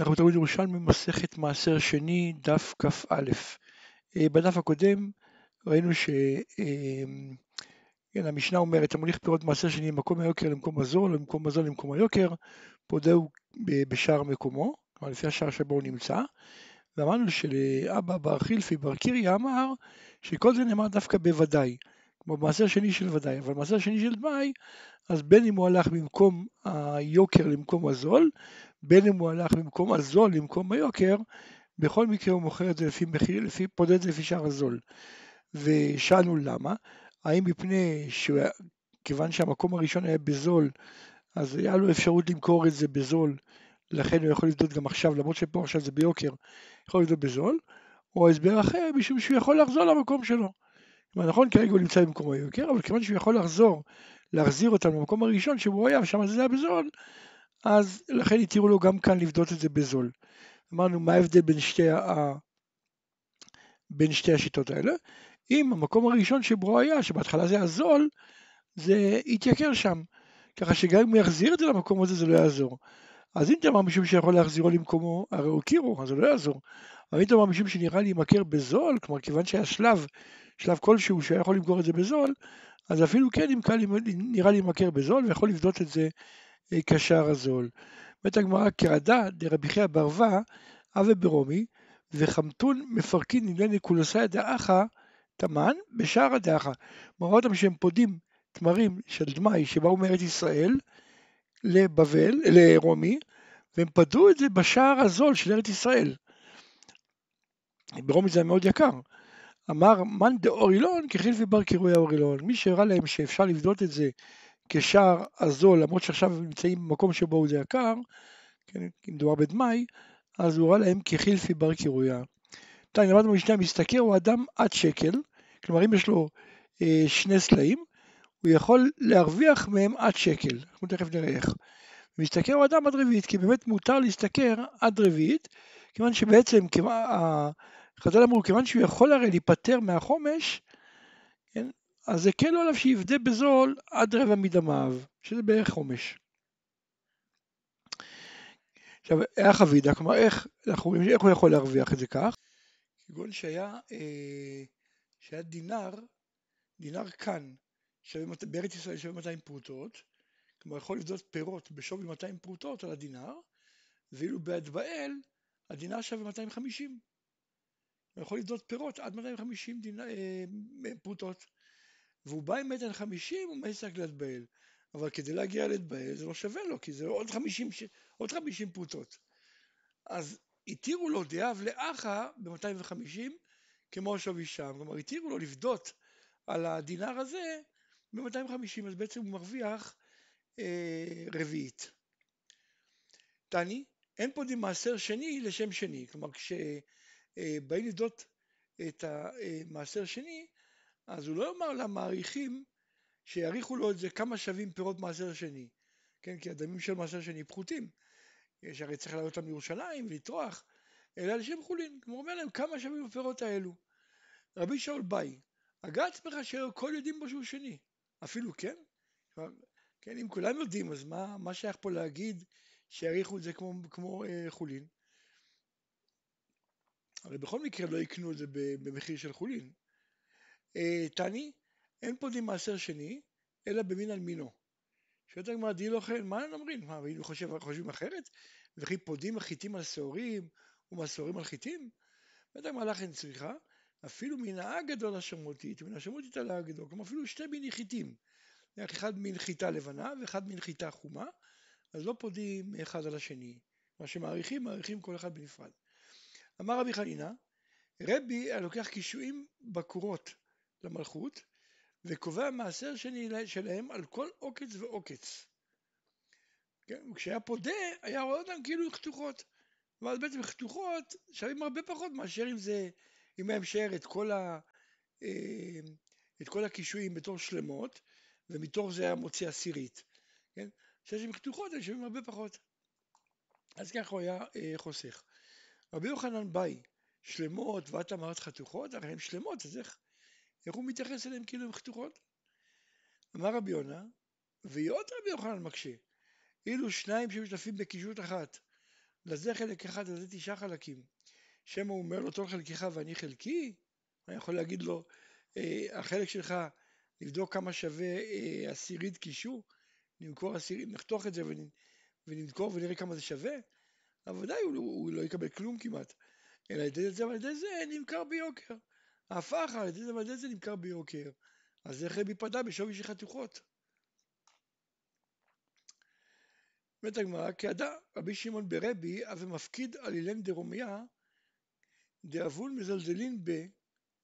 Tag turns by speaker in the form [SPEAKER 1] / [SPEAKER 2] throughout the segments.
[SPEAKER 1] אנחנו בתלמוד ירושלמי מסכת מעשר שני, דף כ"א. אה, בדף הקודם ראינו שהמשנה אמ, כן, אומרת, המוליך פירות מעשר שני ממקום היוקר למקום הזול, למקום הזול למקום היוקר, פודהו בשער מקומו, כלומר לפי השער שבו הוא נמצא. ואמרנו שלאבא בר חילפי בר קיריה אמר שכל זה נאמר דווקא בוודאי, כמו מעשר שני של ודאי, אבל מעשר שני של דמאי, אז בין אם הוא הלך במקום היוקר למקום הזול, בין אם הוא הלך במקום הזול למקום היוקר, בכל מקרה הוא מוכר את זה לפי מחיר, לפי, פודד לפי שער הזול. ושאלנו למה, האם מפני שכיוון שהמקום הראשון היה בזול, אז היה לו אפשרות למכור את זה בזול, לכן הוא יכול לבדות גם עכשיו, למרות שפה עכשיו זה ביוקר, יכול לבדות בזול, או הסבר אחר, משום שהוא יכול לחזור למקום שלו. כלומר, נכון, כרגע הוא נמצא במקום היוקר, אבל כיוון שהוא יכול לחזור, להחזיר אותם למקום הראשון שבו הוא היה, ושם זה היה בזול, אז לכן התירו לו גם כאן לבדות את זה בזול. אמרנו, מה ההבדל בין שתי, ה... בין שתי השיטות האלה? אם המקום הראשון שבו היה, שבהתחלה זה היה זול, זה יתייקר שם. ככה שגם אם הוא יחזיר את זה למקום הזה, זה לא יעזור. אז אם תאמר משום שיכול להחזירו למקומו, הרי הוא הכירו, אז זה לא יעזור. אבל אם תאמר משום שנראה לי יימכר בזול, כלומר כיוון שהיה שלב, שלב כלשהו שהיה יכול למכור את זה בזול, אז אפילו כן נראה לי יימכר בזול ויכול לבדות את זה כשער הזול. אומרת הגמרא קרדה דרבי חייא ברווה אבי ברומי וחמתון מפרקין נמלני קולוסאי דאחא תמן בשער הדאחא. מראה אותם שהם פודים תמרים של דמאי שבאו מארץ ישראל לבבל, לרומי, והם פדו את זה בשער הזול של ארץ ישראל. ברומי זה היה מאוד יקר. אמר מאן דאורילון כחילפי בר קירוי האורילון. מי שהראה להם שאפשר לבדות את זה כשער הזול, למרות שעכשיו הם נמצאים במקום שבו זה יקר, כן, אם מדובר בדמאי, אז הוא ראה להם כחילפי בר קירויה. תראי, למדנו משנה המשתכר הוא אדם עד שקל, כלומר אם יש לו אה, שני סלעים, הוא יכול להרוויח מהם עד שקל, אנחנו תכף נראה איך. משתכר הוא אדם עד רביעית, כי באמת מותר להשתכר עד רביעית, כיוון שבעצם, חז"ל אמרו, כיוון שהוא יכול הרי להיפטר מהחומש, כן, אז זה כן עליו שיבדה בזול עד רבע מדמיו, שזה בערך חומש. עכשיו, איך אבידה, כלומר איך, אנחנו איך הוא יכול להרוויח את זה כך? כגון שהיה, אה, שהיה דינר, דינר כאן, שווה, בארץ ישראל שווה 200 פרוטות, כלומר יכול לבדות פירות בשווי 200 פרוטות על הדינר, ואילו בעד באל הדינר שווה 250. הוא יכול לבדות פירות עד 250 דינר, אה, פרוטות. והוא בא עם מטר חמישים, הוא מעץ רק ליד באל. אבל כדי להגיע ליד באל זה לא שווה לו, כי זה עוד חמישים, עוד חמישים פרוטות. אז התירו לו דאב לאחה ב-250 כמו שווי שם. כלומר, התירו לו לפדות על הדינר הזה ב-250, אז בעצם הוא מרוויח אה, רביעית. תני, אין פה מעשר שני לשם שני. כלומר, כשבאים אה, לבדות את המעשר שני, אז הוא לא יאמר למעריכים שיעריכו לו את זה כמה שווים פירות מעשר שני, כן, כי הדמים של מעשר שני פחותים, יש הרי צריך לעלות אותם לירושלים ולטרוח, אלא לשם חולין, כמו אומר להם כמה שווים הפירות האלו. רבי שאול ביי, הגה עצמך שהכל יודעים בו שהוא שני, אפילו כן, כן, אם כולם יודעים אז מה, מה שייך פה להגיד שיעריכו את זה כמו, כמו אה, חולין? הרי בכל מקרה לא יקנו את זה במחיר של חולין, תני, אין פה דין מעשר שני, אלא במין על מינו. שואלת הגמרא, די לא כן, מה הם אומרים? מה, היינו חושב, חושבים אחרת? וכי פודים החיטים על שעורים ומסורים על חיטים? בטח מהלך אין צריכה, אפילו מן האגדול השמותית ומן השמותית על האגדול, כלומר אפילו שתי מיני חיטים. אחד מין חיטה לבנה ואחד מין חיטה חומה, אז לא פודים אחד על השני. מה שמעריכים, מעריכים כל אחד בנפרד. אמר רבי חנינא, רבי היה לוקח קישואים בקורות למלכות, וקובע מעשר שלהם על כל עוקץ ועוקץ. כן? כשהיה פודה, היה רואה אותם כאילו חתוכות. ואז בעצם חתוכות שווים הרבה פחות מאשר אם זה, אם היה משער את כל, ה, אה, את כל הקישואים בתור שלמות, ומתוך זה היה מוציא עשירית. כן? כשיש עם חתוכות הם שווים הרבה פחות. אז ככה הוא היה אה, חוסך. רבי יוחנן ביי, שלמות ואת אמרת חתוכות, הרי הן שלמות, אז איך, איך הוא מתייחס אליהם כאילו הן חתוכות? אמר רבי יונה, ועוד רבי יוחנן מקשה, אילו שניים שמשתתפים בקישוט אחת, לזה חלק אחד, לזה תשעה חלקים. שמא הוא אומר לו, טול חלקך ואני חלקי? אני יכול להגיד לו, אה, החלק שלך, לבדוק כמה שווה אה, עשירית קישור, נמכור עשירית, נחתוך את זה ונמכור ונראה כמה זה שווה? אבל ודאי הוא, הוא לא יקבל כלום כמעט. אלא על ידי זה ועל ידי זה נמכר ביוקר. ההפך על ידי זה זה נמכר ביוקר. אז איך רבי פדה בשווי של חתוכות? אומרת הגמרא, כידע רבי שמעון ברבי, אבי מפקיד על אילן דרומיה, דאבול מזלזלין ב...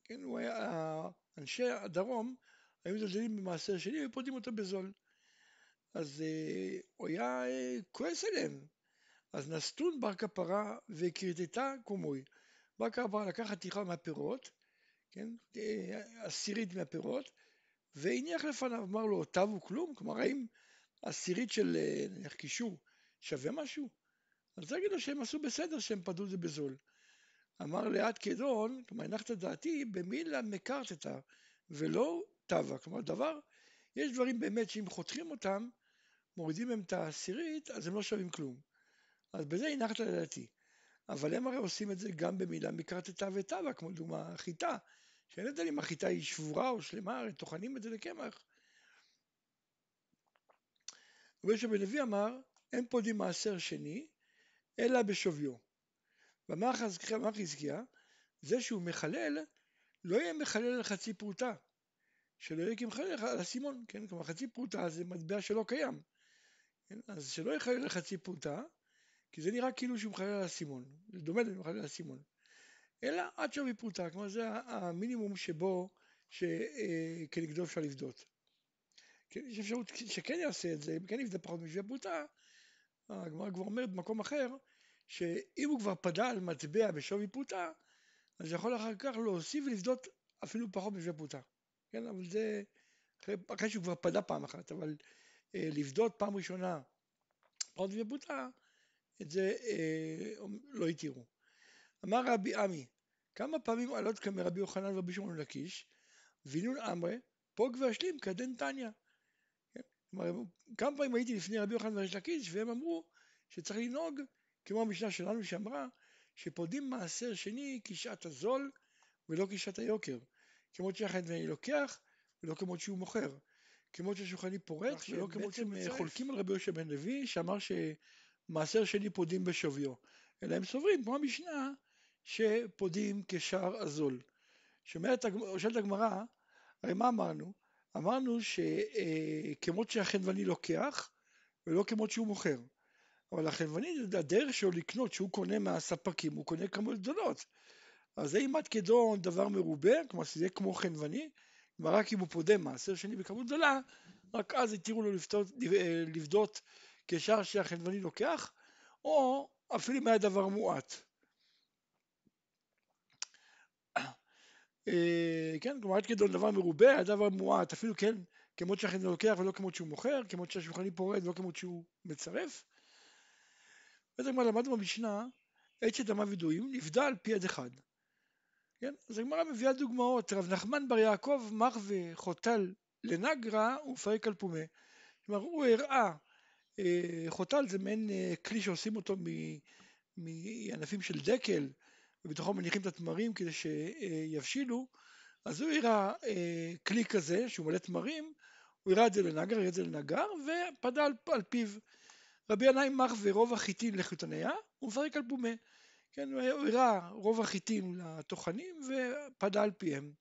[SPEAKER 1] כן, הוא היה, אנשי הדרום היו מזלזלים במעשר שני ופודים אותו בזול. אז אה, הוא היה אה, כועס עליהם. אז נסטון בר כפרה וכרתתה קומוי. בר כפרה לקח חתיכה מהפירות, כן, אה, עשירית מהפירות, והניח לפניו, אמר לו, תבו כלום? כלומר, האם עשירית של אה, נניח קישור שווה משהו? אז תגיד לו שהם עשו בסדר שהם פדו את זה בזול. אמר לאט כדון, כלומר הנחת דעתי, במילה מקרתתה ולא תבה. כלומר דבר, יש דברים באמת שאם חותכים אותם, מורידים מהם את העשירית, אז הם לא שווים כלום. אז בזה הנחת לדעתי. אבל הם הרי עושים את זה גם במילה מקרתתה ותבה, כמו לדוגמה חיטה, שאין הבדל אם החיטה היא שבורה או שלמה, הרי טוחנים את זה לקמח. רבי בן לוי אמר, אין פודים מעשר שני, אלא בשוויו. ואמר חזקיה, זה שהוא מחלל, לא יהיה מחלל על חצי פרוטה, שלא יהיה כמחלל על הסימון, כן? כלומר חצי פרוטה זה מטבע שלא קיים, כן? אז שלא יחלל על חצי פרוטה, כי זה נראה כאילו שהוא מחלל על הסימון, זה דומה למחלל על הסימון, אלא עד שווי פרוטה, כלומר זה המינימום שבו שכנגדו אה, אפשר לבדות. כן, יש אפשרות שכן יעשה את זה, אם כן יבדה פחות משווה פרוטה, הגמרא כבר אומרת במקום אחר, שאם הוא כבר פדה על מטבע בשווי פרוטה, אז יכול אחר כך להוסיף ולבדות אפילו פחות משווה פרוטה. כן, אבל זה אחרי, אחרי שהוא כבר פדה פעם אחת, אבל אה, לבדות פעם ראשונה פחות משווה פרוטה, את זה אה, לא התירו. אמר רבי עמי, כמה פעמים עלות כאן מרבי יוחנן ורבי שמעון לקיש, וינון אמרי, פוג ואשלים כדן תניא. כן? כלומר, כמה פעמים הייתי לפני רבי יוחנן וריש לקיש, והם אמרו שצריך לנהוג כמו המשנה שלנו שאמרה שפודים מעשר שני כשעת הזול ולא כשעת היוקר. כמו שהחנווני לוקח ולא כמו שהוא מוכר. כמו שהשולחני פורט ולא כמו שהם חולקים על רבי יהושע בן לוי שאמר שמעשר שני פודים בשוויו. אלא הם סוברים כמו המשנה שפודים כשער הזול. שואלת הגמרא, הרי מה אמרנו? אמרנו שכמות שהחנווני לוקח ולא כמות שהוא מוכר. אבל החנווני, הדרך שלו לקנות, שהוא קונה מהספקים, הוא קונה כמויות גדולות. אז זה עד כדון דבר מרובה, כלומר שזה יהיה כמו חנווני, כלומר רק אם הוא פודה מעשר שני בכמות גדולה, רק אז התירו לו לפדות, לבדות כשאר שהחנווני לוקח, או אפילו אם היה דבר מועט. כן, כלומר עד כדון דבר מרובה, היה דבר מועט, אפילו כן, כמות שהחנווני לוקח ולא כמות שהוא מוכר, כמות שהשולחני פורד ולא כמות שהוא מצרף. וזה כבר למדנו במשנה, עת שדמה וידועים נפדה על פי עד אחד. כן? אז הגמרא מביאה דוגמאות, רב נחמן בר יעקב מח וחוטל לנגרה ופרק על פומה. כלומר הוא הראה, אה, חוטל זה מעין אה, כלי שעושים אותו מענפים של דקל ובתוכו מניחים את התמרים כדי שיבשילו, אז הוא הראה אה, כלי כזה שהוא מלא תמרים, הוא הראה את זה לנגר, הראה את זה לנגר ופדה על, על פיו. רבי ינאי מח ורוב החיטין לחוטניה ומפרק על פומה. כן, הוא הראה רוב החיטים לטוחנים ופדה על פיהם.